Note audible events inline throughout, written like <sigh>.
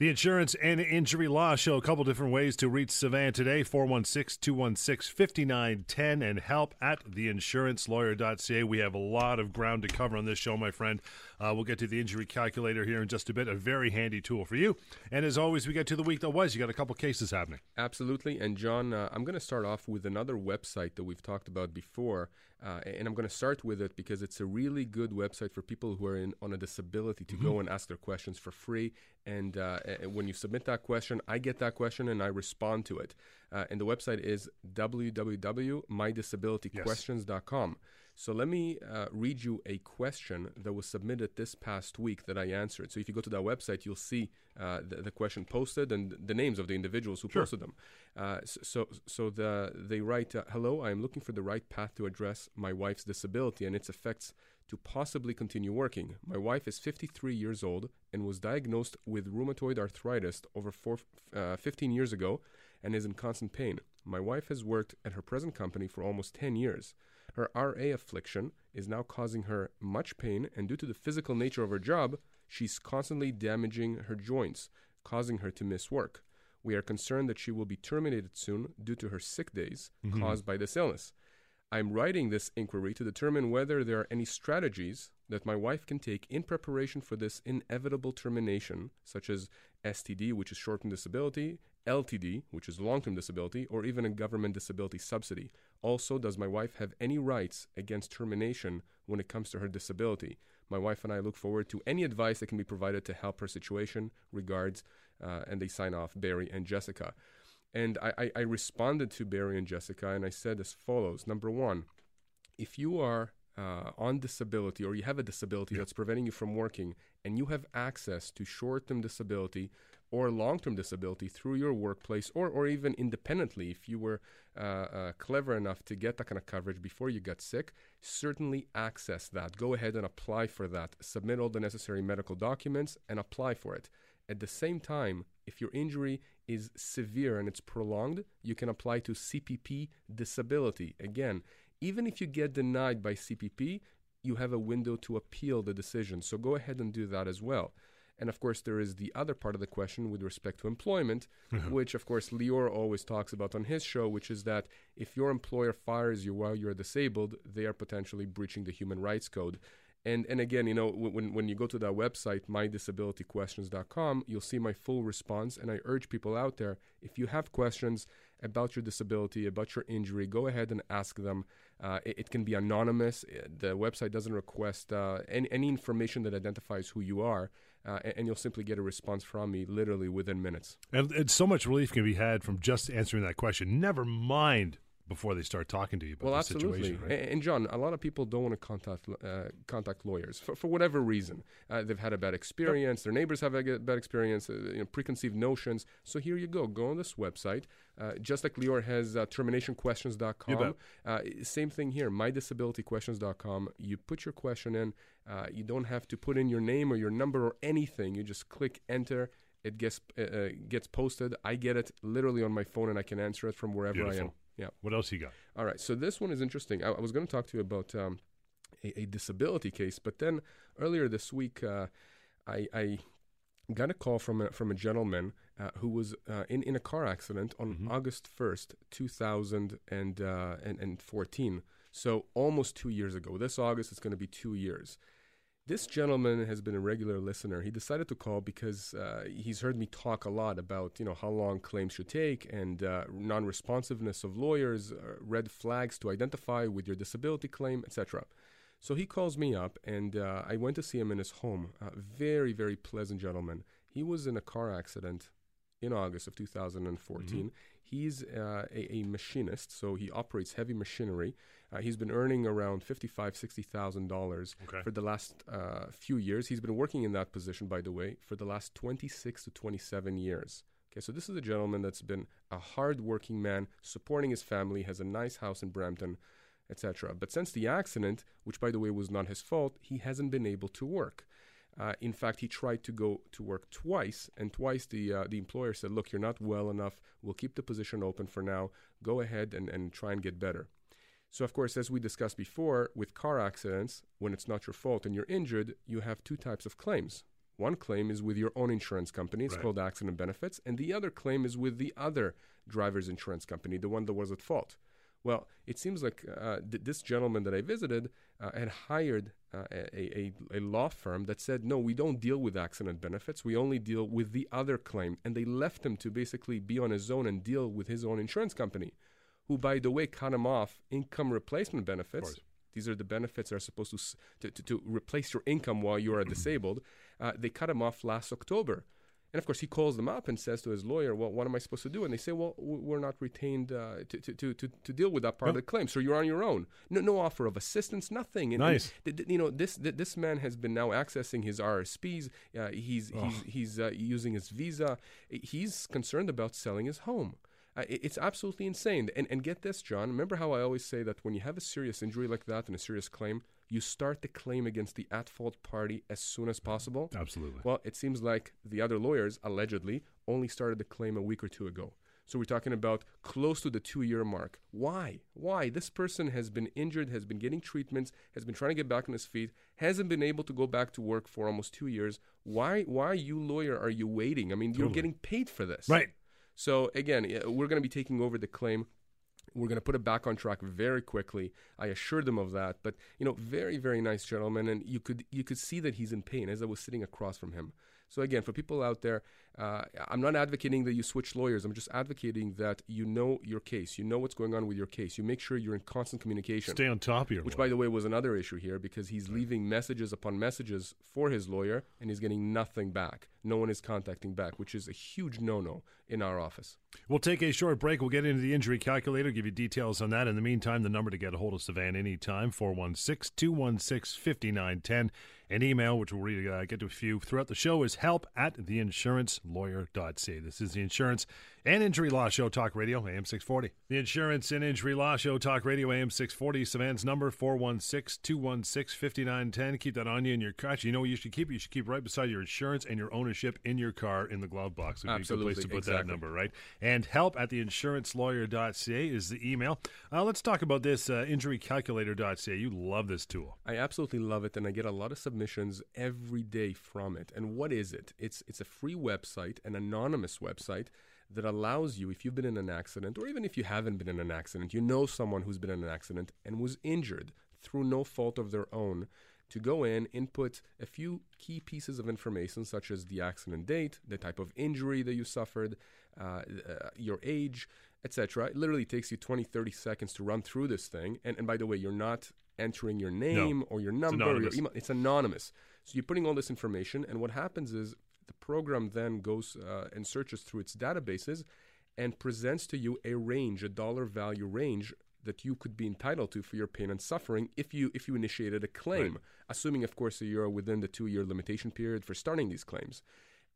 The Insurance and Injury Law show a couple different ways to reach Savannah today 416 216 5910 and help at theinsurancelawyer.ca. We have a lot of ground to cover on this show, my friend. Uh, we'll get to the injury calculator here in just a bit, a very handy tool for you. And as always, we get to the week that was. You got a couple cases happening. Absolutely. And John, uh, I'm going to start off with another website that we've talked about before. Uh, and I'm going to start with it because it's a really good website for people who are in, on a disability to mm-hmm. go and ask their questions for free. And uh, when you submit that question, I get that question and I respond to it. Uh, and the website is www.mydisabilityquestions.com. Yes. So let me uh, read you a question that was submitted this past week that I answered. So if you go to that website, you'll see uh, the, the, question posted and the names of the individuals who sure. posted them. Uh, so, so the, they write, uh, "Hello, I am looking for the right path to address my wife's disability and its effects to possibly continue working. My wife is 53 years old and was diagnosed with rheumatoid arthritis over four, uh, 15 years ago and is in constant pain. My wife has worked at her present company for almost 10 years." Her RA affliction is now causing her much pain, and due to the physical nature of her job, she's constantly damaging her joints, causing her to miss work. We are concerned that she will be terminated soon due to her sick days mm-hmm. caused by this illness. I'm writing this inquiry to determine whether there are any strategies that my wife can take in preparation for this inevitable termination, such as STD, which is short term disability, LTD, which is long term disability, or even a government disability subsidy. Also, does my wife have any rights against termination when it comes to her disability? My wife and I look forward to any advice that can be provided to help her situation. Regards, uh, and they sign off Barry and Jessica. And I, I, I responded to Barry and Jessica and I said as follows Number one, if you are uh, on disability or you have a disability that's preventing you from working and you have access to short term disability or long term disability through your workplace or, or even independently, if you were uh, uh, clever enough to get that kind of coverage before you got sick, certainly access that. Go ahead and apply for that. Submit all the necessary medical documents and apply for it. At the same time, if your injury is severe and it's prolonged, you can apply to CPP disability. Again, even if you get denied by CPP, you have a window to appeal the decision. So go ahead and do that as well. And of course, there is the other part of the question with respect to employment, mm-hmm. which, of course, Lior always talks about on his show, which is that if your employer fires you while you're disabled, they are potentially breaching the human rights code. And and again, you know, when when you go to that website, mydisabilityquestions.com, you'll see my full response. And I urge people out there, if you have questions about your disability, about your injury, go ahead and ask them. Uh, it, it, can be anonymous. Uh, the website doesn't request uh, any, any information that identifies who you are, uh, and, you'll simply get a response from me literally within minutes. And, and so much relief can be had from just answering that question. Never mind before they start talking to you about well, the absolutely. situation. Right? And John, a lot of people don't want to contact uh, contact lawyers for, for whatever reason. Uh, they've had a bad experience. Yep. Their neighbors have a bad experience. Uh, you know, preconceived notions. So here you go. Go on this website. Uh, just like Lior has uh, terminationquestions.com. Uh, same thing here. Mydisabilityquestions.com. You put your question in. Uh, you don't have to put in your name or your number or anything. You just click enter it gets uh, gets posted. I get it literally on my phone, and I can answer it from wherever Beautiful. I am. Yeah. What else you got? All right. So this one is interesting. I, I was going to talk to you about um, a, a, disability case, but then earlier this week, uh, I, I, got a call from a, from a gentleman uh, who was uh, in, in a car accident on mm-hmm. August 1st, 2014. Uh, so almost two years ago. This August, it's going to be two years. This gentleman has been a regular listener. He decided to call because uh, he's heard me talk a lot about you know how long claims should take and uh, non-responsiveness of lawyers, uh, red flags to identify with your disability claim, etc. So he calls me up, and uh, I went to see him in his home. Very very pleasant gentleman. He was in a car accident in August of 2014. Mm-hmm. He's uh, a, a, machinist, so he operates heavy machinery. Uh, he's been earning around fifty-five, sixty thousand okay. dollars for the last uh, few years. He's been working in that position, by the way, for the last twenty-six to twenty-seven years. Okay, so this is a gentleman that's been a hard-working man, supporting his family, has a nice house in Brampton, etc. But since the accident, which by the way was not his fault, he hasn't been able to work. Uh, in fact, he tried to go to work twice, and twice the uh, the employer said, "Look, you're not well enough. We'll keep the position open for now. Go ahead and, and try and get better." So, of course, as we discussed before, with car accidents, when it's not your fault and you're injured, you have two types of claims. One claim is with your own insurance company. It's Right. called accident benefits. And the other claim is with the other driver's insurance company, the one that was at fault. Well, it seems like uh, th- this gentleman that I visited uh, had hired uh, a, a, a law firm that said, no, we don't deal with accident benefits. We only deal with the other claim. And they left him to basically be on his own and deal with his own insurance company, who, by the way, cut him off income replacement benefits. course. These are the benefits that are supposed to, to, to, to replace your income while you are <clears throat> disabled. Uh, they cut him off last October. And of course, he calls them up and says to his lawyer, "Well, what am I supposed to do?" And they say, "Well, we're not retained uh, to, to, to, to, deal with that part of the claim, so you're on your own. No, no offer of assistance, nothing." And, and Nice. th- th- you know, this th- this man has been now accessing his RSPs. Uh, he's he's he's uh, using his visa. He's concerned about selling his home. It's absolutely insane. And and get this, John. Remember how I always say that when you have a serious injury like that and a serious claim, you start the claim against the at-fault party as soon as possible. Absolutely. Well, it seems like the other lawyers allegedly only started the claim a week or two ago. So we're talking about close to the two year mark. Why? Why? This person has been injured, has been getting treatments, has been trying to get back on his feet, hasn't been able to go back to work for almost two years. Why, why, you lawyer, are you waiting? I mean, you're getting paid for this. Right. So again, we're going to be taking over the claim. We're going to put it back on track very quickly. I assured them of that. But you know, very very nice gentleman, and you could you could see that he's in pain as I was sitting across from him. So again, for people out there, uh, I'm not advocating that you switch lawyers. I'm just advocating that you know your case. You know what's going on with your case. You make sure you're in constant communication. Stay on top of your Which, lawyer. by the way, was another issue here because he's leaving messages upon messages for his lawyer and he's getting nothing back. No one is contacting back, which is a huge no no in our office. We'll take a short break. We'll get into the injury calculator, give you details on that. In the meantime, the number to get a hold of Sivan anytime, 416 216 5910. And email, which we'll read, uh, get to a few throughout the show, is help at theinsurancelawyer.ca. This is the Insurance and Injury Law Show Talk Radio, AM 640. The Insurance and Injury Law Show Talk Radio, AM 640. Sivan's number, 416 216 5910. Keep that on you in your car. Actually, You know what you should keep? You should keep right beside your insurance and your ownership in your car in the glove box. It'd be a good place to put that number, right? And help at theinsurancelawyer.ca is the email. Uh, let's talk about this uh, injurycalculator.ca. You love this tool. I absolutely love it, and I get a lot of submissions every day from it. And what is it? It's it's a free website, an anonymous website that allows you, if you've been in an accident, or even if you haven't been in an accident, you know someone who's been in an accident and was injured through no fault of their own, to go in, input a few key pieces of information, such as the accident date, the type of injury that you suffered, uh, uh, your age, etc. It literally takes you 20, 30 seconds to run through this thing. And, and by the way, you're not entering your name or your number or your email. It's anonymous. So you're putting all this information, and what happens is the program then goes uh, and searches through its databases and presents to you a range, a dollar value range that you could be entitled to for your pain and suffering if you if you initiated a claim, assuming of course that you're within the two year limitation period for starting these claims.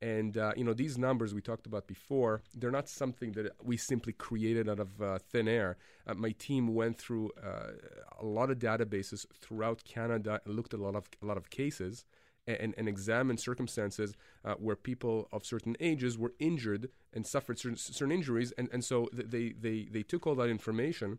And uh, you know these numbers we talked about before, they're not something that we simply created out of uh, thin air. Uh, my team went through uh, a lot of databases throughout Canada and looked at a lot of a lot of cases and, and examined circumstances uh, where people of certain ages were injured and suffered certain, certain injuries, and and so they they they took all that information.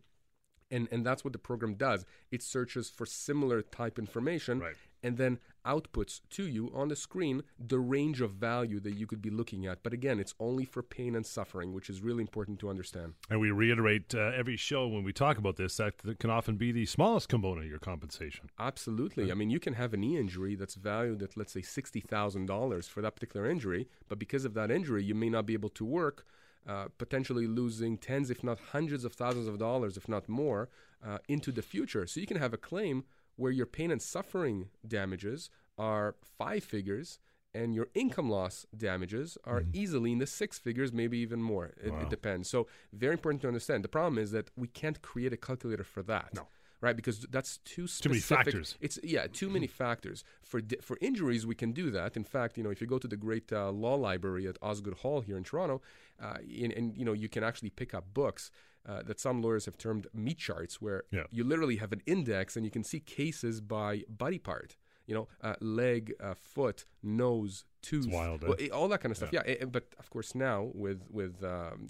And, and that's what the program does. It searches for similar type information Right. And then outputs to you on the screen the range of value that you could be looking at. But again, it's only for pain and suffering, which is really important to understand. And we reiterate uh, every show when we talk about this that can often be the smallest component of your compensation. Absolutely. I mean, you can have a knee injury that's valued at, let's say, $60,000 for that particular injury, but because of that injury, you may not be able to work, uh, potentially losing tens, if not hundreds of thousands of dollars, if not more, uh, into the future. So you can have a claim where your pain and suffering damages are five figures. And your income loss damages are mm-hmm. easily in the six figures, maybe even more. It, Wow. it depends. So, very important to understand. The problem is that we can't create a calculator for that No. Right? Because that's too specific. Too many factors. It's yeah, too many factors. For for injuries, we can do that. In fact, you know, if you go to the great uh, law library at Osgoode Hall here in Toronto, uh, and, and you know, you can actually pick up books. Uh, that some lawyers have termed meat charts, where Yeah. you literally have an index and you can see cases by body part. You know, uh, leg, uh, foot, nose, tooth, wild, eh? well, eh, all that kind of stuff. Yeah, eh, but of course now with with um,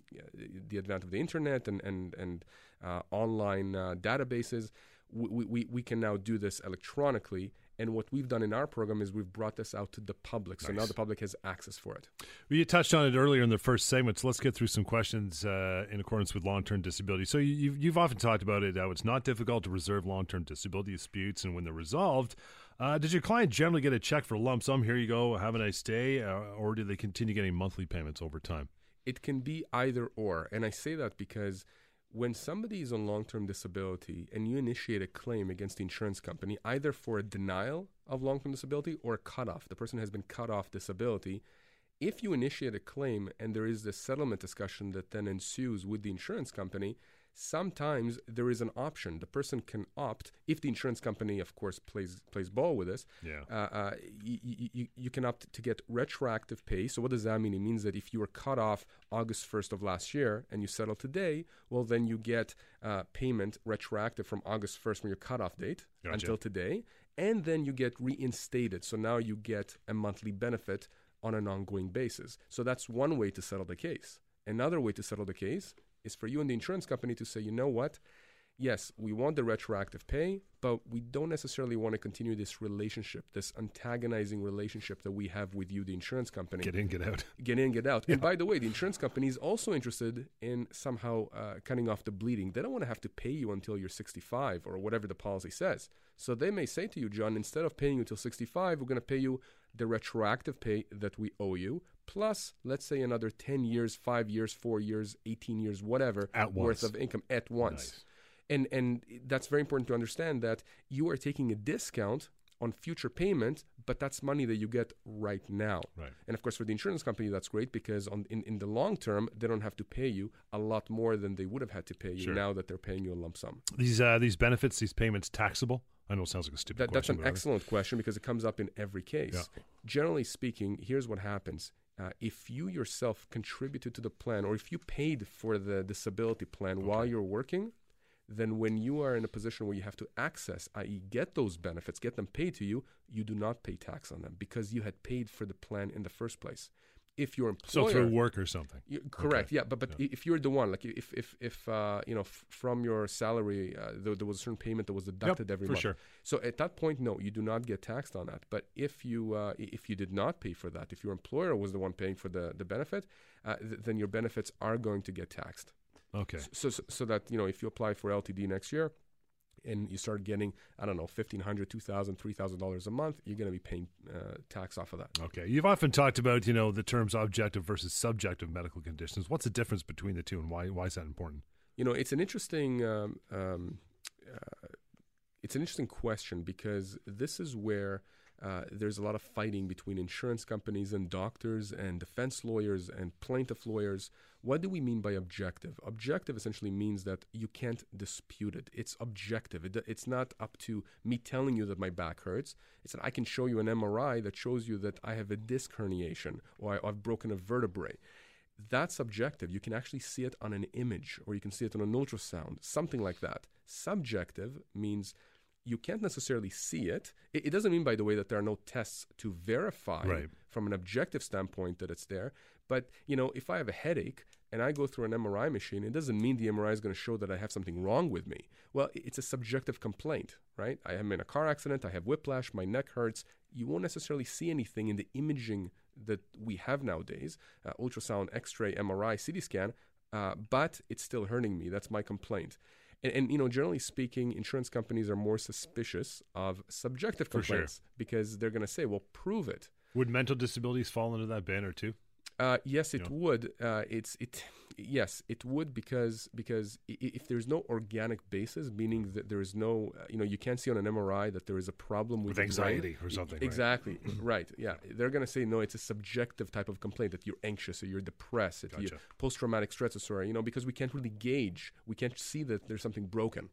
the advent of the internet and and and uh, online uh, databases, we, we we can now do this electronically And what we've done in our program is we've brought this out to the public. So Nice. now the public has access for it. Well, you touched on it earlier in the first segment, so let's get through some questions uh, in accordance with long term disability. So, you, you've, you've often talked about it how it's not difficult to reserve long term disability disputes, and when they're resolved, uh, does your client generally get a check for a lump sum? Here you go, have a nice day, uh, or do they continue getting monthly payments over time? It can be either or. And I say that because when somebody is on long term disability and you initiate a claim against the insurance company, either for a denial of long term disability or a cutoff, the person has been cut off disability. If you initiate a claim and there is this settlement discussion that then ensues with the insurance company, sometimes there is an option. The person can opt, if the insurance company, of course, plays plays ball with this, Yeah. uh, uh, you, you, you can opt to get retroactive pay. So what does that mean? It means that if you were cut off August 1st of last year and you settle today, well, then you get uh, payment retroactive from August 1st from your cutoff date Gotcha. until today. And then you get reinstated. So now you get a monthly benefit on an ongoing basis. So that's one way to settle the case. Another way to settle the case is for you and the insurance company to say, you know what? Yes, we want the retroactive pay, but we don't necessarily want to continue this relationship, this antagonizing relationship that we have with you, the insurance company. Get in, get out. Get in, get out. And by the way, the insurance company is also interested in somehow uh, cutting off the bleeding. They don't want to have to pay you until you're 65 or whatever the policy says. So they may say to you, John, instead of paying you till 65, we're going to pay you the retroactive pay that we owe you, plus, let's say, another 10 years, 5 years, 4 years, 18 years, whatever, At worth once. of income at once. Nice. And, and that's very important to understand that you are taking a discount on future payment, but that's money that you get right now. Right. And of course, for the insurance company, that's great because on, in, in the long term, they don't have to pay you a lot more than they would have had to pay you Sure. now that they're paying you a lump sum. These uh, these benefits, these payments, taxable? I know it sounds like a stupid That, that's an excellent question because it comes up in every case. Yeah. Generally speaking, here's what happens. Uh, if you yourself contributed to the plan or if you paid for the disability plan while you're working, then when you are in a position where you have to access, i.e., get those benefits, get them paid to you, you do not pay tax on them because you had paid for the plan in the first place. If your employer So through work or something. you, correct, yeah, but but i if you're the one, like if if if uh, you know f- from your salary uh, there, there was a certain payment that was deducted every for month. sure. So at that point, no, you do not get taxed on that. But if you uh, if you did not pay for that, if your employer was the one paying for the the benefit, uh, th- then your benefits are going to get taxed. Okay. So, so so that you know if you apply for LTD next year. And you start getting, I don't know, fifteen hundred, two thousand, three thousand dollars a month. You're going to be paying uh, tax off of that. Okay. You've often talked about, you know, the terms objective versus subjective medical conditions. What's the difference between the two and why why is that important? You know, it's an interesting, um, um, uh, it's an interesting question because this is where uh, there's a lot of fighting between insurance companies and doctors and defense lawyers and plaintiff lawyers. What do we mean by objective? Objective essentially means that you can't dispute it. It's objective. It, it's not up to me telling you that my back hurts. It's that I can show you an MRI that shows you that I have a disc herniation or I, I've broken a vertebrae that's subjective. You can actually see it on an image or you can see it on an ultrasound, something like that. Subjective means you can't necessarily see it. It, it doesn't mean, by the way, that there are no tests to verify Right. from an objective standpoint that it's there. But, you know, if I have a headache and I go through an MRI machine, it doesn't mean the MRI is going to show that I have something wrong with me. Well, it's a subjective complaint, right? I am in a car accident, I have whiplash, my neck hurts. You won't necessarily see anything in the imaging that we have nowadays uh, ultrasound, x ray, MRI, CT scan, uh, but it's still hurting me. That's my complaint. And, and, you know, generally speaking, insurance companies are more suspicious of subjective For sure. complaints because they're going to say, well, prove it. Would mental disabilities fall into that banner too? Uh, yes, it Yeah. would. Uh, it's it. Yes, it would because because if there's no organic basis, meaning that there is no, uh, you know, you can't see on an MRI that there is a problem with, With the brain. anxiety or something. Exactly. <clears throat> right. Yeah. They're gonna say no. It's a subjective type of complaint that you're anxious or you're depressed, Gotcha. post-traumatic stress disorder. You know, because we can't really gauge, we can't see that there's something broken.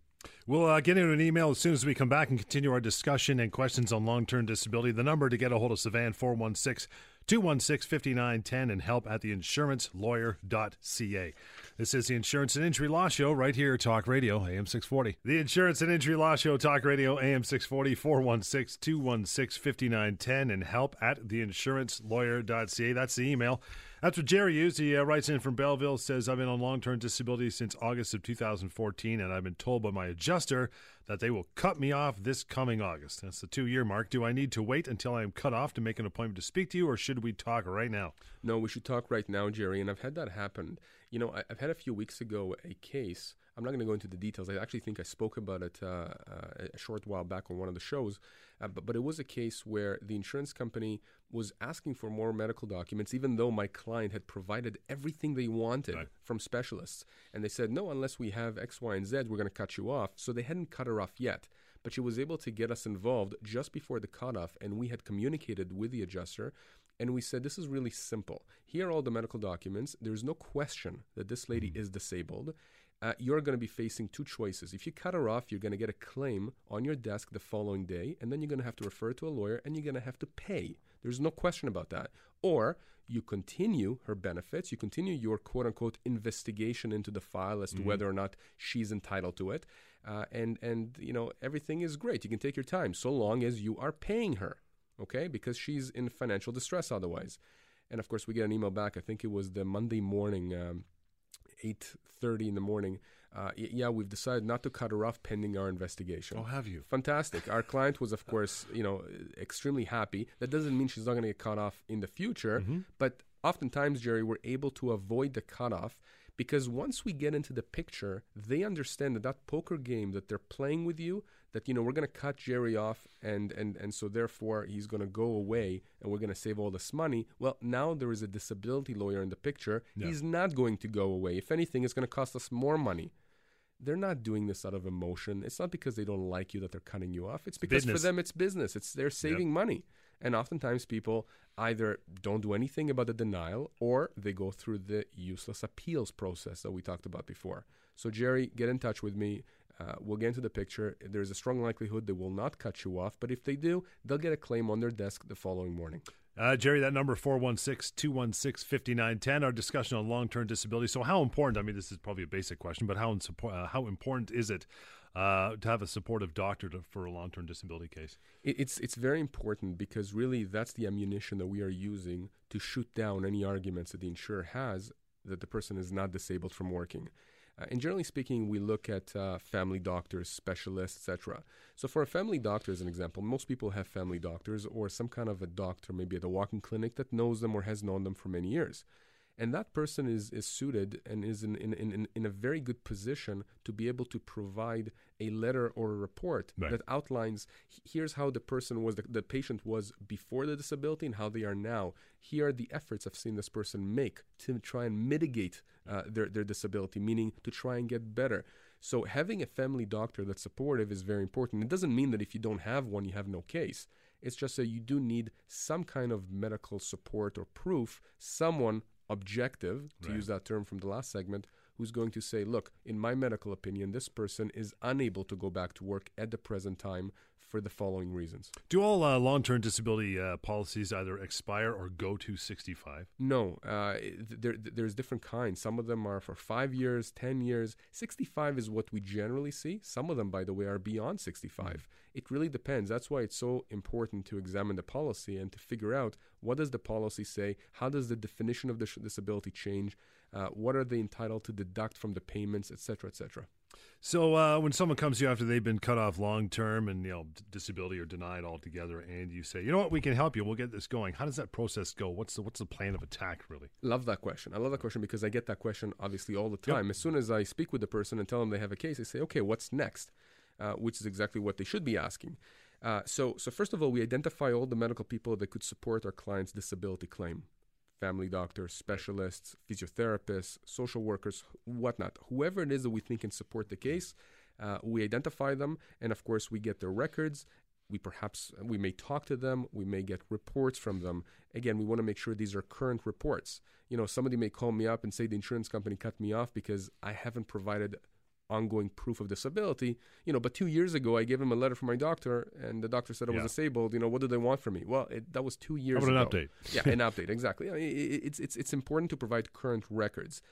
We'll uh, get into an email as soon as we come back and continue our discussion and questions on long term disability. The number to get a hold of Sivan 416 216 5910 and help at the insurancelawyer.ca. This is the Insurance and Injury Law Show right here, Talk Radio, AM 640. The Insurance and Injury Law Show, Talk Radio, AM 640 416 216 5910 and help at the insurancelawyer.ca. That's the email. That's what Jerry used. He uh, writes in from Belleville, says, I've been on long term disability since August of 2014, and I've been told by my adjuster that they will cut me off this coming August. That's the two year mark. Do I need to wait until I am cut off to make an appointment to speak to you, or should we talk right now? No, we should talk right now, Jerry. And I've had that happen. You know, I, have had a few weeks ago a case. I'm not going to go into the details. I actually think I spoke about it uh, uh, a short while back on one of the shows. Uh, but, but it was a case where the insurance company was asking for more medical documents, even though my client had provided everything they wanted right. from specialists. And they said, no, unless we have X, Y, and Z, we're going to cut you off. So they hadn't cut her off yet. But she was able to get us involved just before the cutoff, and we had communicated with the adjuster. And we said, This is really simple. Here are all the medical documents. There's no question that this lady mm-hmm. is disabled uh, you're going to be facing two choices. If you cut her off, you're going to get a claim on your desk the following day, and then you're going to have to refer to a lawyer and you're going to have to pay. There's no question about that. Or you continue her benefits, you continue your quote unquote investigation into the file as to mm-hmm. whether or not she's entitled to it. Uh, and, and, you know, everything is great. You can take your time so long as you are paying her, okay? Because she's in financial distress otherwise. And of course, we get an email back. I think it was the Monday morning. Um, 8.30 in the morning, uh, yeah, we've decided not to cut her off pending our investigation. Oh, have you? Fantastic. Our client was, of course, you know, extremely happy. That doesn't mean she's not going to get cut off in the future, mm-hmm. but oftentimes, Jerry, we're able to avoid the cutoff because once we get into the picture, they understand that that poker game that they're playing with you, that you know we're going to cut Jerry off, and and and so therefore he's going to go away, and we're going to save all this money. Well, now there is a disability lawyer in the picture. Yeah. He's not going to go away. If anything, it's going to cost us more money. They're not doing this out of emotion. It's not because they don't like you that they're cutting you off. It's because business. for them it's business. It's they're saving yep. money. And oftentimes people either don't do anything about the denial or they go through the useless appeals process that we talked about before. So, Jerry, get in touch with me. Uh, we'll get into the picture. There's a strong likelihood they will not cut you off, but if they do, they'll get a claim on their desk the following morning. Uh, Jerry, that number 416 216 5910, our discussion on long term disability. So, how important, I mean, this is probably a basic question, but how, uh, how important is it uh, to have a supportive doctor to, for a long term disability case? It's, it's very important because really that's the ammunition that we are using to shoot down any arguments that the insurer has that the person is not disabled from working. Uh, and generally speaking, we look at uh, family doctors, specialists, etc. So, for a family doctor, as an example, most people have family doctors or some kind of a doctor, maybe at a walking clinic, that knows them or has known them for many years and that person is, is suited and is in, in, in, in a very good position to be able to provide a letter or a report right. that outlines here's how the person was the, the patient was before the disability and how they are now. Here are the efforts i've seen this person make to try and mitigate uh, their, their disability meaning to try and get better. So having a family doctor that's supportive is very important. It doesn't mean that if you don't have one you have no case. It's just that you do need some kind of medical support or proof someone objective, to right. use that term from the last segment, who's going to say, look, in my medical opinion, this person is unable to go back to work at the present time for the following reasons. Do all uh, long term disability uh, policies either expire or go to 65? No, uh, there, there's different kinds. Some of them are for five years, 10 years. 65 is what we generally see. Some of them, by the way, are beyond 65. Mm-hmm. It really depends. That's why it's so important to examine the policy and to figure out what does the policy say? How does the definition of the disability change? Uh, what are they entitled to deduct from the payments, etc., etc. So uh, when someone comes to you after they've been cut off long term and you know disability or denied altogether, and you say, you know what, we can help you, we'll get this going. How does that process go? What's the what's the plan of attack really? Love that question. I love that question because I get that question obviously all the time. Yep. As soon as I speak with the person and tell them they have a case, I say, okay, what's next? Uh, which is exactly what they should be asking. Uh, so, so first of all, we identify all the medical people that could support our client's disability claim family doctors, specialists, physiotherapists, social workers, whatnot. Whoever it is that we think can support the case, uh, we identify them, and of course, we get their records. We perhaps we may talk to them. We may get reports from them. Again, we want to make sure these are current reports. You know, somebody may call me up and say the insurance company cut me off because I haven't provided ongoing proof of disability. You know, but two years ago, I gave him a letter from my doctor, and the doctor said I was disabled. You know, what do they want from me? Well, it, that was two years ago. an update? yeah, an update. Exactly. I mean, it, it's it's it's important to provide current records.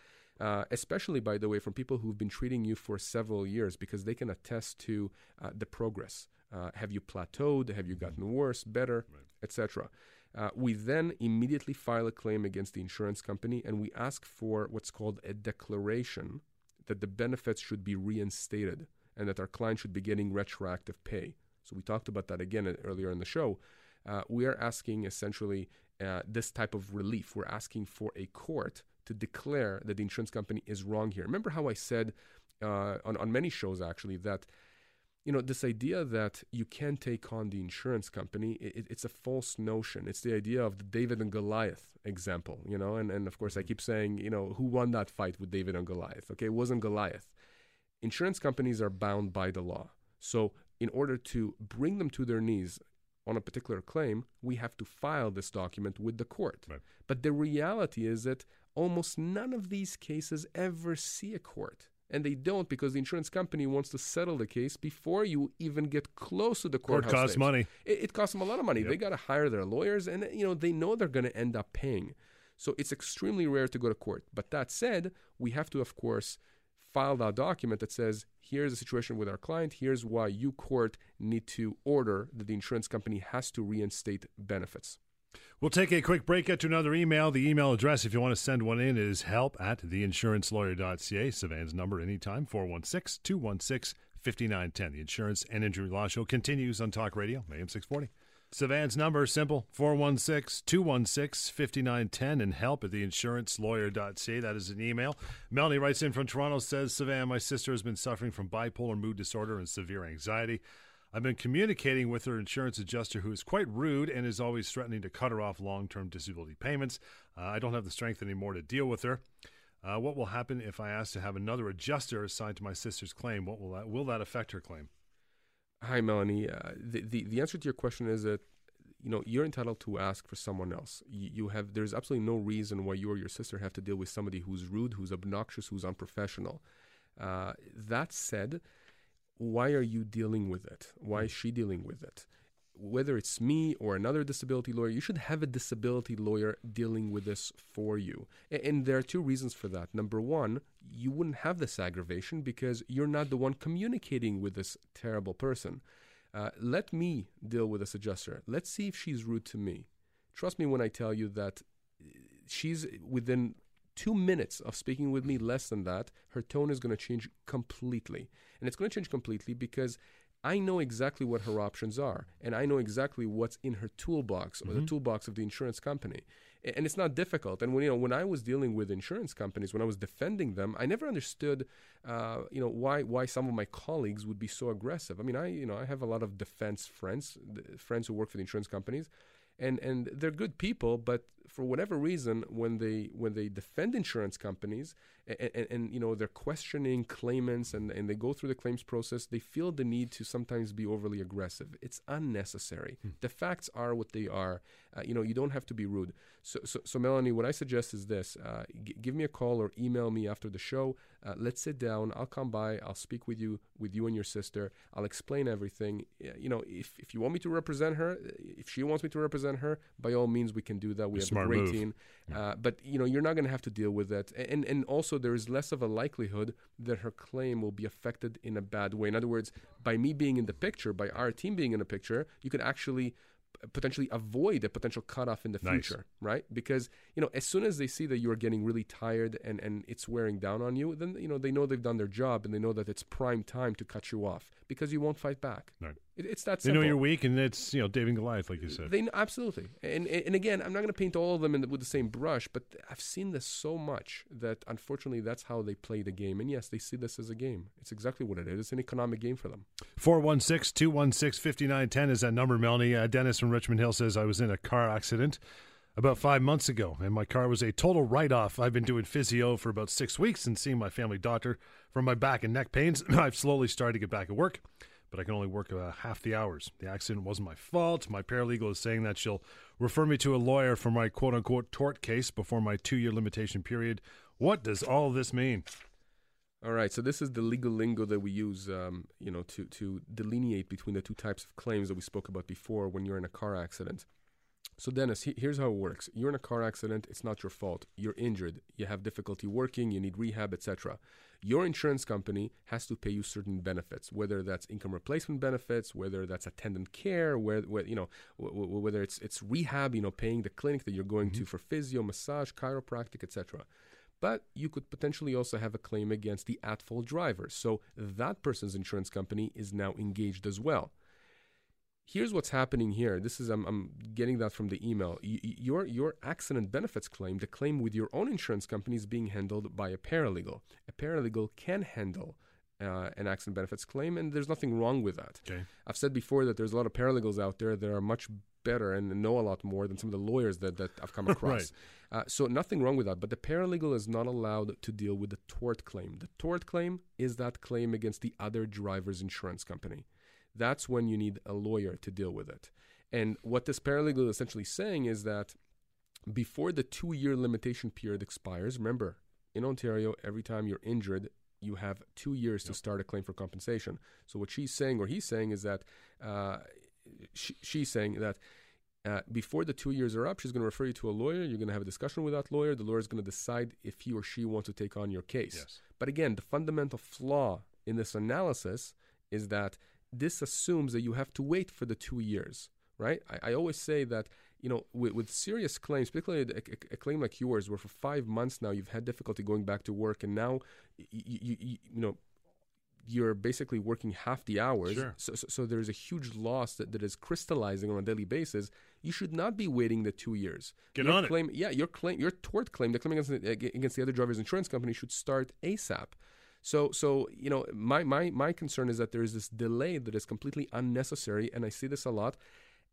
Uh, especially by the way from people who've been treating you for several years because they can attest to uh, the progress uh, have you plateaued have you gotten worse better right. etc Uh, we then immediately file a claim against the insurance company and we ask for what's called a declaration that the benefits should be reinstated and that our client should be getting retroactive pay. So we talked about that again earlier in the show. Uh, we are asking essentially uh, this type of relief. We're asking for a court to declare that the insurance company is wrong here. Remember how I said uh, on, on many shows actually that you know this idea that you can take on the insurance company it, it's a false notion. It's the idea of the david and goliath example you know? And, and of course i mm-hmm. keep saying you know who won that fight with david and goliath? Okay it wasn't goliath. Insurance companies are bound by the law. So in order to bring them to their knees on a particular claim we have to file this document with the court. Right. but the reality is that almost none of these cases ever see a court and they don't because the insurance company wants to settle the case before you even get close to the Court courthouse. costs steps. money. It, it costs them a lot of money. Yep. They got to hire their lawyers, and you know they know they're going to end up paying. So it's extremely rare to go to court. But that said, we have to, of course, file that document that says, "Here's the situation with our client. Here's why you court need to order that the insurance company has to reinstate benefits." We'll take a quick break, get to another email. The email address, if you want to send one in, is help at theinsurancelawyer.ca. Savannah's number anytime, 416 216 5910. The Insurance and Injury Law Show continues on Talk Radio, AM 640. Savannah's number, simple, 416 216 5910, and help at theinsurancelawyer.ca. That is an email. Melanie writes in from Toronto, says, Savannah, my sister has been suffering from bipolar mood disorder and severe anxiety. I've been communicating with her insurance adjuster, who is quite rude and is always threatening to cut her off long term disability payments. Uh, I don't have the strength anymore to deal with her. Uh, what will happen if I ask to have another adjuster assigned to my sister's claim? What will that will that affect her claim? Hi, Melanie. Uh, the, the the answer to your question is that you know you're entitled to ask for someone else. You, you have there's absolutely no reason why you or your sister have to deal with somebody who's rude, who's obnoxious, who's unprofessional. Uh, that said, why are you dealing with it? Why is she dealing with it? Whether it's me or another disability lawyer, you should have a disability lawyer dealing with this for you. And there are two reasons for that. Number one, you wouldn't have this aggravation because you're not the one communicating with this terrible person. Uh, let me deal with this adjuster. Let's see if she's rude to me. Trust me when I tell you that uh, she's within two minutes of speaking with me, less than that, her tone is going to change completely. And it's going to change completely because I know exactly what her options are, and I know exactly what's in her toolbox or the toolbox of the insurance company. And it's not difficult. And when you know, when I was dealing with insurance companies, when I was defending them, I never understood, uh, you know, why why some of my colleagues would be so aggressive. I mean, I you know, I have a lot of defense friends, friends who work for the insurance companies, and and they're good people, but for whatever reason, when they when they defend insurance companies and, and, and you know they're questioning claimants and, and they go through the claims process, they feel the need to sometimes be overly aggressive. It's unnecessary. The facts are what they are. Uh, you know, you don't have to be rude. So, so, so Melanie, what I suggest is this: uh, g- give me a call or email me after the show. Uh, let's sit down. I'll come by. I'll speak with you, with you and your sister. I'll explain everything. You know, if if you want me to represent her, if she wants me to represent her, by all means, we can do that. We A have smart great move. team. Uh, but you know, you're not going to have to deal with that. And and also, there is less of a likelihood that her claim will be affected in a bad way. In other words, by me being in the picture, by our team being in the picture, you could actually potentially avoid a potential cutoff in the Nice. future, right? Because you know, as soon as they see that you are getting really tired and and it's wearing down on you, then you know they know they've done their job and they know that it's prime time to cut you off because you won't fight back. Right. It, it's that They know you're weak, and it's you know David and Goliath, like you said. They absolutely, and and again, I'm not going to paint all of them in the, with the same brush, but I've seen this so much that unfortunately that's how they play the game. And yes, they see this as a game. It's exactly what it is. It's an economic game for them. 416 216 5910 is that number, Melanie. Uh, Dennis from Richmond Hill says, I was in a car accident about five months ago, and my car was a total write off. I've been doing physio for about six weeks and seeing my family doctor for my back and neck pains. <clears throat> I've slowly started to get back at work, but I can only work uh, half the hours. The accident wasn't my fault. My paralegal is saying that she'll refer me to a lawyer for my quote unquote tort case before my two year limitation period. What does all this mean? All right, so this is the legal lingo that we use, um, you know, to to delineate between the two types of claims that we spoke about before when you're in a car accident. So, Dennis, he, here's how it works. You're in a car accident. It's not your fault. You're injured. You have difficulty working. You need rehab, etc. Your insurance company has to pay you certain benefits, whether that's income replacement benefits, whether that's attendant care, where, where you know, whether it's it's rehab, you know, paying the clinic that you're going mm-hmm. to for physio, massage, chiropractic, etc but you could potentially also have a claim against the at fault driver. So that person's insurance company is now engaged as well here's what's happening here. This is I'm, I'm getting that from the email. Y- your your accident benefits claim, the claim with your own insurance company, is being handled by a paralegal. A paralegal can handle. Uh, an accident benefits claim, and there's nothing wrong with that. Okay. I've said before that there's a lot of paralegals out there that are much better and know a lot more than some of the lawyers that, that I've come <laughs> across. right. uh, so nothing wrong with that. But the paralegal is not allowed to deal with the tort claim. The tort claim is that claim against the other driver's insurance company that's when you need a lawyer to deal with it. And what this paralegal is essentially saying is that before the two year limitation period expires, remember, in Ontario, every time you're injured, you have two years yep. to start a claim for compensation. So what she's saying, or he's saying, is that uh, she, she's saying that uh, before the two years are up, she's going to refer you to a lawyer. You're going to have a discussion with that lawyer. The lawyer is going to decide if he or she wants to take on your case. Yes. But again, the fundamental flaw in this analysis is that this assumes that you have to wait for the two years, right? I, I always say that you know with, with serious claims, particularly a, a, a, claim like yours, where for five months now you've had difficulty going back to work, and now you, you, you, you know you're basically working half the hours. Sure. So, so, so, there's a huge loss that, that is crystallizing on a daily basis. You should not be waiting the two years. Get your on claim, it. Yeah, your claim, your tort claim, the claim against the, against the other driver's insurance company should start ASAP. So, so you know, my, my, my concern is that there is this delay that is completely unnecessary, and I see this a lot.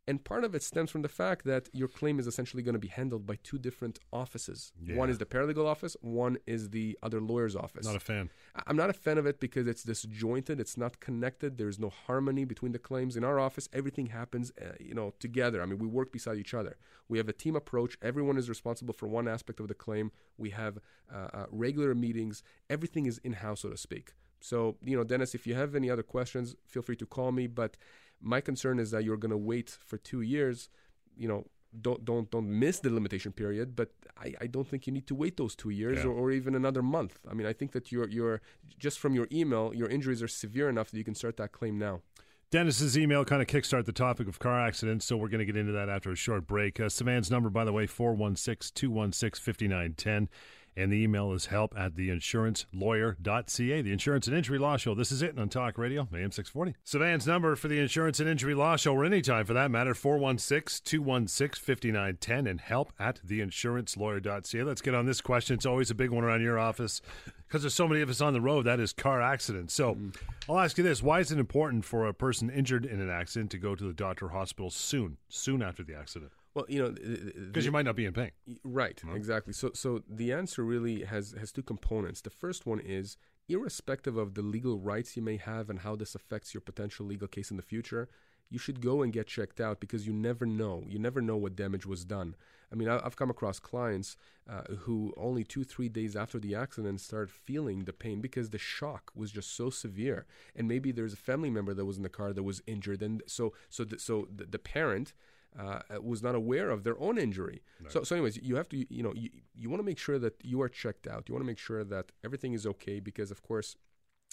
And part of it stems from the fact that your claim is essentially going to be handled by two different offices. Yeah. One is the paralegal office, one is the other lawyer's office. Not a fan. I'm not a fan of it because it's disjointed, it's not connected, there's no harmony between the claims. In our office, everything happens, uh, you know, together. I mean, we work beside each other. We have a team approach. Everyone is responsible for one aspect of the claim. We have uh, uh, regular meetings. Everything is in-house, so to speak. So, you know, Dennis, if you have any other questions, feel free to call me, but my concern is that you're going to wait for two years. You know, don't don't don't miss the limitation period, but I, I don't think you need to wait those two years yeah. or, or, even another month. I mean, I think that you're you're just from your email, your injuries are severe enough that you can start that claim now. Dennis's email kind of kickstart the topic of car accidents, so we're going to get into that after a short break. Uh, Sivan's number, by the way, 416 216 5910. And the email is help at theinsurancelawyer.ca, the Insurance and Injury Law Show. This is it on Talk Radio, AM 640. Sivan's number for the Insurance and Injury Law Show, or anytime for that matter, 416 216 5910 and help at theinsurancelawyer.ca. Let's get on this question. It's always a big one around your office because there's so many of us on the road. That is car accidents. So mm. I'll ask you this why is it important for a person injured in an accident to go to the doctor or hospital soon, soon after the accident? Well, you know, because you might not be in pain. Right. Exactly. So, so the answer really has has two components. The first one is irrespective of the legal rights you may have and how this affects your potential legal case in the future, you should go and get checked out because you never know. You never know what damage was done. I mean, I've come across clients uh, who only two, three days after the accident started feeling the pain because the shock was just so severe. And maybe there's a family member that was in the car that was injured, and so so the, so the, the parent uh, was not aware of their own injury. So, so anyways, you have to, you know, you, you want to make sure that you are checked out. You want to make sure that everything is okay because, of course,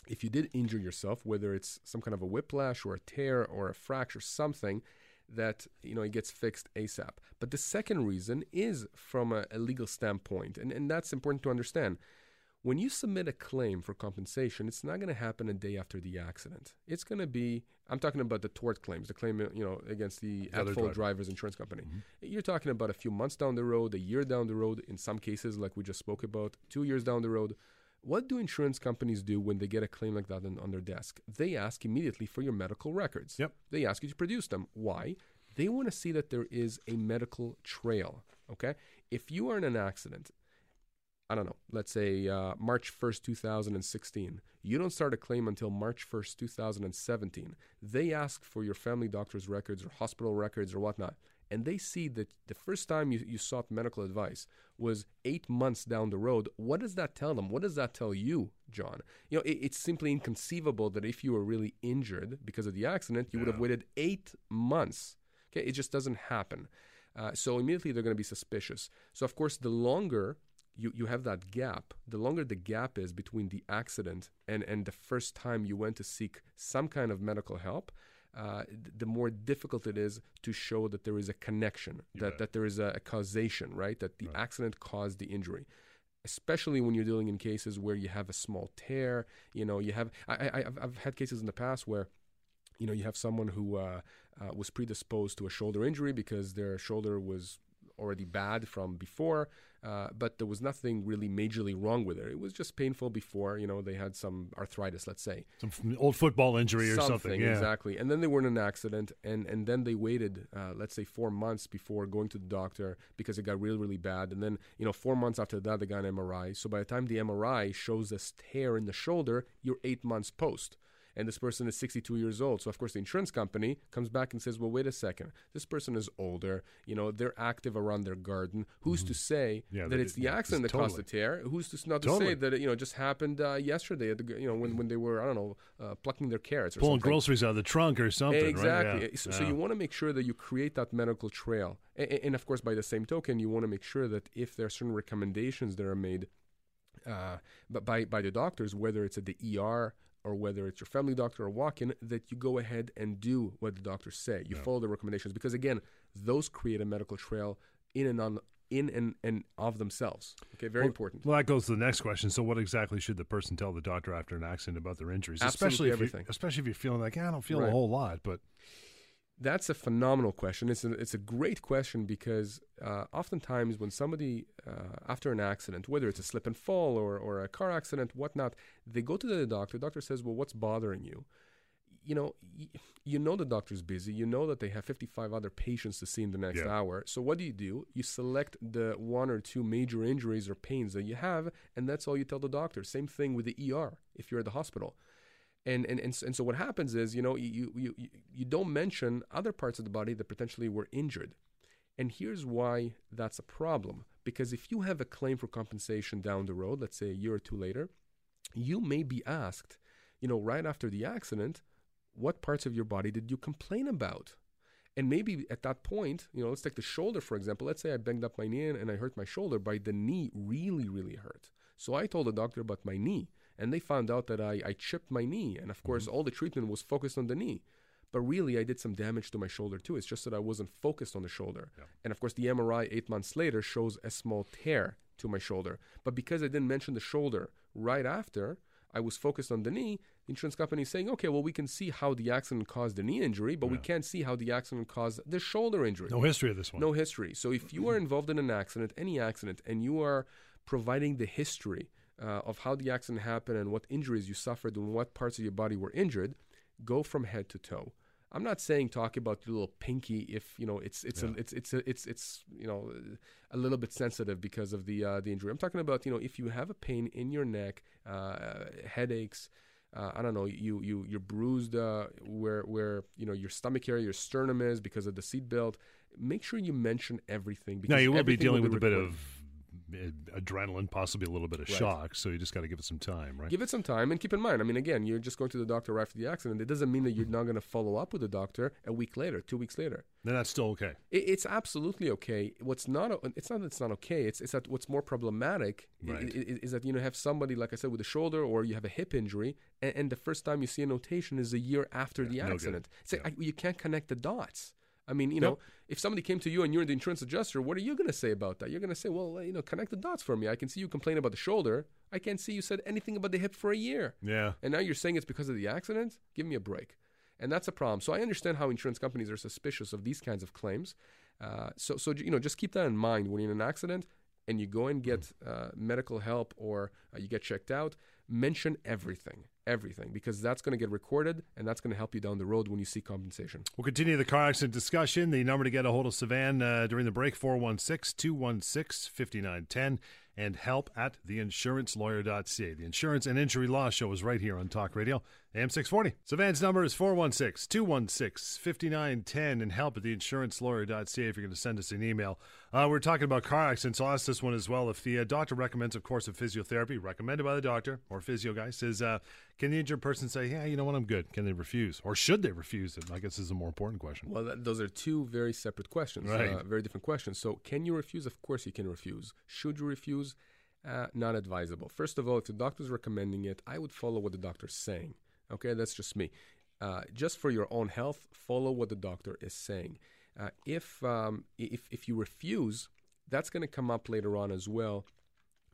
if you did injure yourself, whether it's some kind of a whiplash or a tear or a fracture, something that you know it gets fixed ASAP. But the second reason is from a, a legal standpoint, and, and that's important to understand. When you submit a claim for compensation, it's not going to happen a day after the accident. It's going to be, I'm talking about the tort claims, the claim, you know, against the, the at fault driver. driver's insurance company. Mm-hmm. You're talking about a few months down the road, a year down the road, in some cases, like we just spoke about, two years down the road. What do insurance companies do when they get a claim like that on, on their desk? They ask immediately for your medical records. Yep. They ask you to produce them. Why? They want to see that there is a medical trail. Okay? If you are in an accident I don't know, let's say uh, March 1st, 2016. You don't start a claim until March 1st, 2017. They ask for your family doctor's records or hospital records or whatnot. And they see that the first time you, you sought medical advice was eight months down the road. What does that tell them? What does that tell you, John? You know, it, it's simply inconceivable that if you were really injured because of the accident, you yeah. would have waited eight months. Okay, it just doesn't happen. Uh, so immediately they're going to be suspicious. So of course, the longer you, you have that gap, the longer the gap is between the accident and, and the first time you went to seek some kind of medical help, uh, the more difficult it is to show that there is a connection, that, that there is a, a causation, right? That the right. accident caused the injury especially when you're dealing in cases where you have a small tear. You know, you have I, I have I've had cases in the past where you know you have someone who uh, uh, was predisposed to a shoulder injury because their shoulder was already bad from before, uh, but there was nothing really majorly wrong with it. It was just painful before. You know, they had some arthritis, let's say, some old football injury or something. something yeah. Exactly, and then they were in an accident, and and then they waited, uh, let's say, four months before going to the doctor because it got really really bad, and then you know four months after that they got an MRI. So by the time the MRI shows a tear in the shoulder, you're eight months post and this person is 62 years old. So of course the insurance company comes back and says, "Well, wait a second. This person is older. You know, they're active around their garden. Who's mm-hmm. to say yeah, that, it's the accident that totally. caused the tear? Who's to not totally. to say that it, you know just happened uh, yesterday? The, you know, when, when they were I don't know uh, plucking their carrots or pulling something. groceries out of the trunk or something. Exactly. Right? Yeah. So, yeah. so, you want to make sure that you create that medical trail, and, and of course by the same token, you want to make sure that if there are certain recommendations that are made. Uh, but by, by the doctors, whether it's at the ER or whether it's your family doctor or walk-in, that you go ahead and do what the doctors say. You yeah. follow the recommendations because again, those create a medical trail in and on in and, and of themselves. Okay, very well, important. Well, that goes to the next question. So, what exactly should the person tell the doctor after an accident about their injuries? Absolutely especially everything. If especially if you're feeling like, yeah, I don't feel right. a whole lot, but that's a phenomenal question. It's a, it's a great question because uh, oftentimes when somebody, uh, after an accident, whether it's a slip and fall or, or a car accident, whatnot, they go to the doctor. The doctor says, Well, what's bothering you? You know, y- you know the doctor's busy. You know that they have 55 other patients to see in the next yeah. hour. So what do you do? You select the one or two major injuries or pains that you have, and that's all you tell the doctor. Same thing with the ER if you're at the hospital and and and, and so what happens is you know you, you you you don't mention other parts of the body that potentially were injured and here's why that's a problem because if you have a claim for compensation down the road let's say a year or two later you may be asked you know right after the accident what parts of your body did you complain about and maybe at that point, you know, let's take the shoulder for example. Let's say I banged up my knee and I hurt my shoulder, but the knee really, really hurt. So I told the doctor about my knee and they found out that I, I chipped my knee. And of course, mm-hmm. all the treatment was focused on the knee. But really, I did some damage to my shoulder too. It's just that I wasn't focused on the shoulder. Yeah. And of course, the MRI eight months later shows a small tear to my shoulder. But because I didn't mention the shoulder right after, I was focused on the knee. The insurance company is saying, okay, well, we can see how the accident caused the knee injury, but yeah. we can't see how the accident caused the shoulder injury. No history of this one. No history. So if you are <clears throat> involved in an accident, any accident, and you are providing the history uh, of how the accident happened and what injuries you suffered and what parts of your body were injured, go from head to toe. I'm not saying talk about the little pinky if you know it's it's yeah. a, it's it's a, it's it's you know a little bit sensitive because of the uh, the injury. I'm talking about you know if you have a pain in your neck, uh, headaches. Uh, I don't know. You you you're bruised uh, where where you know your stomach area, your sternum is because of the seat belt. Make sure you mention everything. Because now you will be dealing will be with a bit of Uh, adrenaline, possibly a little bit of right. shock. So you just got to give it some time, right? Give it some time, and keep in mind. I mean, again, you're just going to the doctor right after the accident. It doesn't mean that you're not going to follow up with the doctor a week later, two weeks later. Then that's still okay. It, it's absolutely okay. What's not? It's not that it's not okay. It's it's that what's more problematic right. is, is, that you know have somebody like I said with a shoulder or you have a hip injury, and, and the first time you see a notation is a year after yeah, the accident. No it's like I, you can't connect the dots. I mean, you know, if somebody came to you and you're the insurance adjuster, what are you going to say about that? You're going to say, well, you know, connect the dots for me. I can see you complain about the shoulder. I can't see you said anything about the hip for a year. Yeah. And now you're saying it's because of the accident? Give me a break. And that's a problem. So I understand how insurance companies are suspicious of these kinds of claims. Uh, so, so you know, just keep that in mind when you're in an accident and you go and get uh, medical help or uh, you get checked out. Mention everything everything because that's going to get recorded and that's going to help you down the road when you see compensation. We'll continue the car accident discussion. The number to get a hold of Sivan uh, during the break 416 216 5910 and help at theinsurancelawyer.ca. The Insurance and Injury Law Show is right here on Talk Radio AM 640. Sivan's number is 416 216 5910 and help at theinsurancelawyer.ca if you're going to send us an email. Uh, we're talking about car accidents. I'll ask this one as well. If the uh, doctor recommends a course of physiotherapy, recommended by the doctor or physio guy, says, uh, can the injured person say, yeah, you know what, I'm good? Can they refuse? Or should they refuse it? I guess is a more important question. Well, that, those are two very separate questions, Right. uh, very different questions. So, can you refuse? Of course, you can refuse. Should you refuse? Uh, not advisable. First of all, if the doctor's recommending it, I would follow what the doctor's saying. Okay, that's just me. Uh, just for your own health, follow what the doctor is saying. Uh, if um, if if you refuse, that's going to come up later on as well.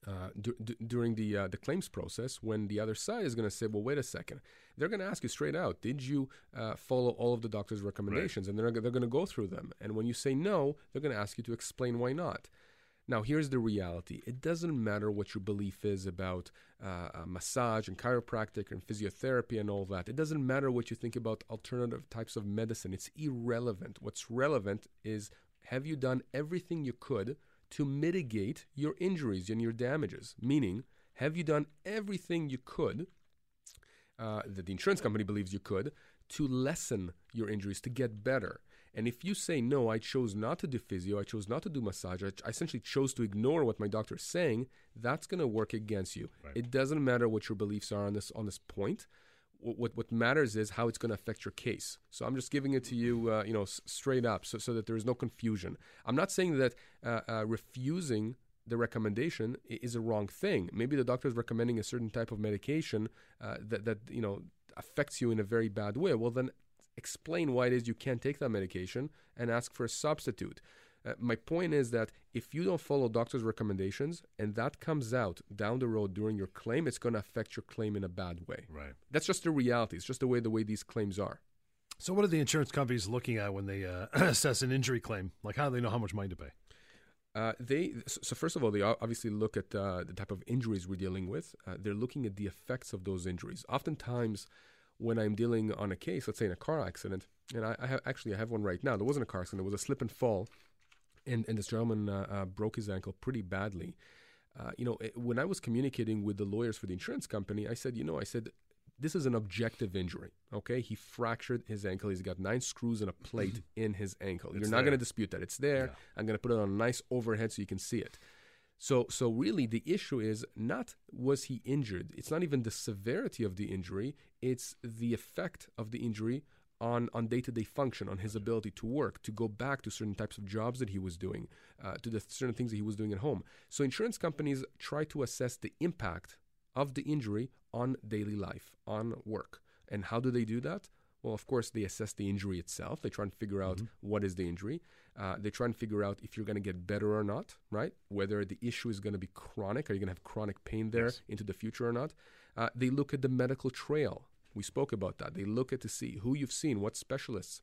Uh, du- during the uh, the claims process, when the other side is going to say, "Well, wait a second. they're going to ask you straight out, "Did you uh, follow all of the doctor's recommendations?" And they're they're going to go through them. And when you say no, they're going to ask you to explain why not. Now, here's the reality. It doesn't matter what your belief is about uh, uh, massage and chiropractic and physiotherapy and all that. It doesn't matter what you think about alternative types of medicine. It's irrelevant. What's relevant is have you done everything you could to mitigate your injuries and your damages? Meaning, have you done everything you could uh, that the insurance company believes you could to lessen your injuries, to get better. And if you say, no, I chose not to do physio, I chose not to do massage, I, I essentially chose to ignore what my doctor is saying, that's going to work against you. Right. It doesn't matter what your beliefs are on this, on this point. What, what, matters is how it's going to affect your case. So I'm just giving it to you, uh, you know, s- straight up, so, so that there is no confusion. I'm not saying that uh, uh, refusing the recommendation is a wrong thing. Maybe the doctor is recommending a certain type of medication uh, that that you know affects you in a very bad way. Well, then explain why it is you can't take that medication and ask for a substitute. Uh, my point is that if you don't follow doctor's recommendations and that comes out down the road during your claim, it's going to affect your claim in a bad way. Right. That's just the reality. It's just the way the way these claims are. So, what are the insurance companies looking at when they uh, <clears throat> assess an injury claim? Like, how do they know how much money to pay? Uh, they so first of all they obviously look at uh, the type of injuries we're dealing with. Uh, they're looking at the effects of those injuries. Oftentimes, when I'm dealing on a case, let's say in a car accident, and I, I have, actually I have one right now. There wasn't a car accident; it was a slip and fall, and and this gentleman uh, uh, broke his ankle pretty badly. Uh, you know, when I was communicating with the lawyers for the insurance company, I said, you know, I said. This is an objective injury. Okay, he fractured his ankle. He's got nine screws and a plate <laughs> in his ankle. It's You're not going to dispute that. It's there. Yeah. I'm going to put it on a nice overhead so you can see it. So, so really, the issue is not was he injured. It's not even the severity of the injury. It's the effect of the injury on on day to day function, on his ability to work, to go back to certain types of jobs that he was doing, uh, to the certain things that he was doing at home. So, insurance companies try to assess the impact of the injury on daily life, on work. And how do they do that? Well, of course, they assess the injury itself. They try and figure out what is the injury. Uh, they try and figure out if you're going to get better or not, right? Whether the issue is going to be chronic. Are you going to have chronic pain there Yes. into the future or not? Uh, they look at the medical trail. We spoke about that. They look at to see who you've seen, what specialists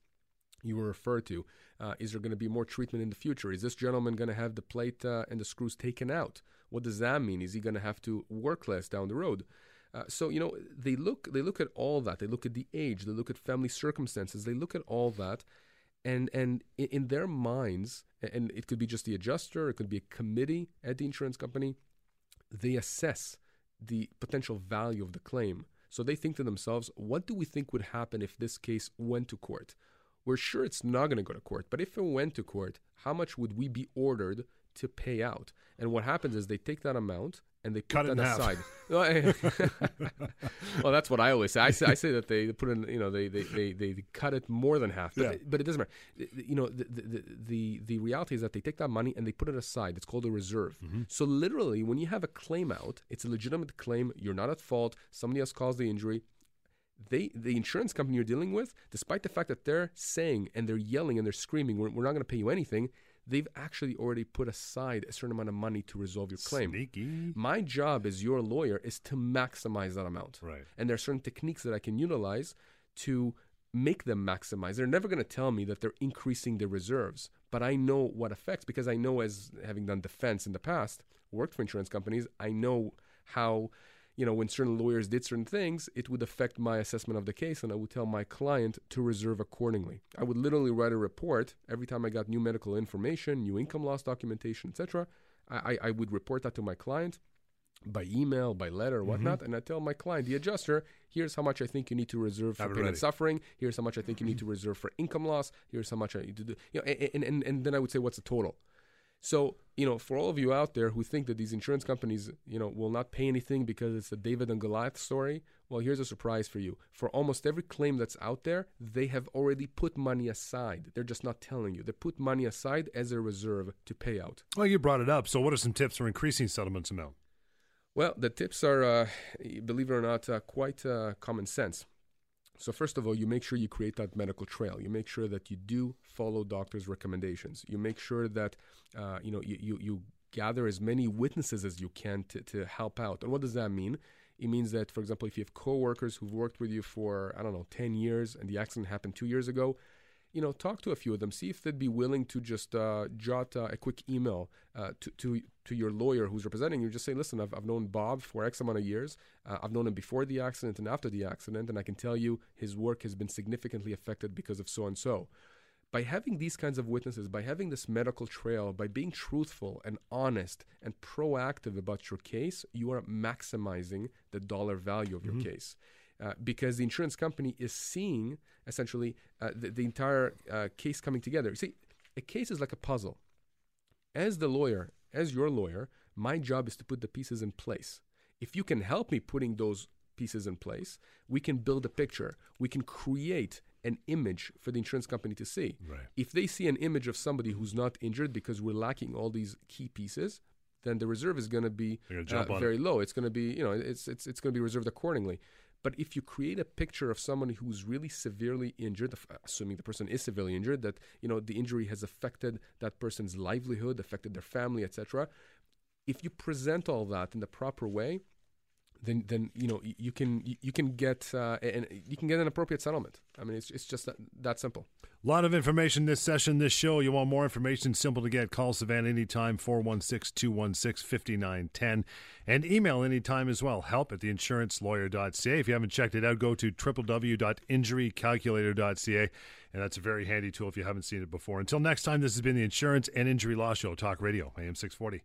you were referred to. Uh, is there going to be more treatment in the future? Is this gentleman going to have the plate uh, and the screws taken out? What does that mean? Is he going to have to work less down the road? Uh, so you know they look they look at all that. They look at the age. They look at family circumstances. They look at all that, and and in, in their minds, and it could be just the adjuster. It could be a committee at the insurance company. They assess the potential value of the claim. So they think to themselves, what do we think would happen if this case went to court? We're sure it's not going to go to court, but if it went to court, how much would we be ordered to pay out? And what happens is they take that amount and they put Cut it in that half. aside. <laughs> <laughs> Well, that's what I always say. I say, I say that they put in, you know, they they, they, they cut it more than half, but, Yeah. but it doesn't matter. You know, the, the the the reality is that they take that money and they put it aside. It's called a reserve. Mm-hmm. So literally, when you have a claim out, it's a legitimate claim. You're not at fault. Somebody else caused the injury they the insurance company you're dealing with, despite the fact that they're saying and they're yelling and they're screaming, we're, we're not going to pay you anything, they've actually already put aside a certain amount of money to resolve your claim. Sneaky. My job as your lawyer is to maximize that amount. Right. And there are certain techniques that I can utilize to make them maximize. They're never going to tell me that they're increasing their reserves, but I know what effects because I know as having done defense in the past, worked for insurance companies, I know how you know when certain lawyers did certain things, it would affect my assessment of the case and I would tell my client to reserve accordingly. I would literally write a report every time I got new medical information, new income loss documentation, etc. I, I I would report that to my client by email, by letter, Mm-hmm. whatnot, and I tell my client, the adjuster, here's how much I think you need to reserve for pain ready. and suffering. Here's how much I think you need <laughs> to reserve for income loss. Here's how much I need to do. You know, and, and, and then I would say, what's the total? So, you know, for all of you out there who think that these insurance companies, you know, will not pay anything because it's a David and Goliath story, well, here's a surprise for you. For almost every claim that's out there, they have already put money aside. They're just not telling you. They put money aside as a reserve to pay out. Well, you brought it up. So, what are some tips for increasing settlements amount? Well, the tips are, uh, believe it or not, uh, quite uh, common sense. So, first of all, you make sure you create that medical trail. You make sure that you do follow doctors' recommendations. You make sure that uh, you know you, you, you gather as many witnesses as you can to, to help out. And what does that mean? It means that, for example, if you have coworkers who've worked with you for I don't know ten years and the accident happened two years ago, you know, talk to a few of them. See if they'd be willing to just uh, jot uh, a quick email uh, to, to to your lawyer who's representing you. Just say, listen, I've, I've known Bob for X amount of years. Uh, I've known him before the accident and after the accident, and I can tell you his work has been significantly affected because of so and so. By having these kinds of witnesses, by having this medical trail, by being truthful and honest and proactive about your case, you are maximizing the dollar value of your case. Uh, because the insurance company is seeing essentially uh, the, the entire uh, case coming together. You see, a case is like a puzzle. As the lawyer, as your lawyer, my job is to put the pieces in place. If you can help me putting those pieces in place, we can build a picture. We can create an image for the insurance company to see. Right. If they see an image of somebody who's not injured because we're lacking all these key pieces, then the reserve is going to be They're gonna jump uh, very low. It's going to be, you know, it's it's it's going to be reserved accordingly. But if you create a picture of someone who's really severely injured, uh, assuming the person is severely injured, that you know the injury has affected that person's livelihood, affected their family, etc. If you present all that in the proper way, then then you know you can you- can get uh, and you can get an appropriate settlement. I mean, it's it's just that, that simple. A lot of information this session, this show. You want more information? Simple to get. Call Sivan anytime, 416 216 5910. And email anytime as well. Help at theinsurancelawyer.ca. If you haven't checked it out, go to www.injurycalculator.ca. And that's a very handy tool if you haven't seen it before. Until next time, this has been the Insurance and Injury Law Show, Talk Radio, AM 640.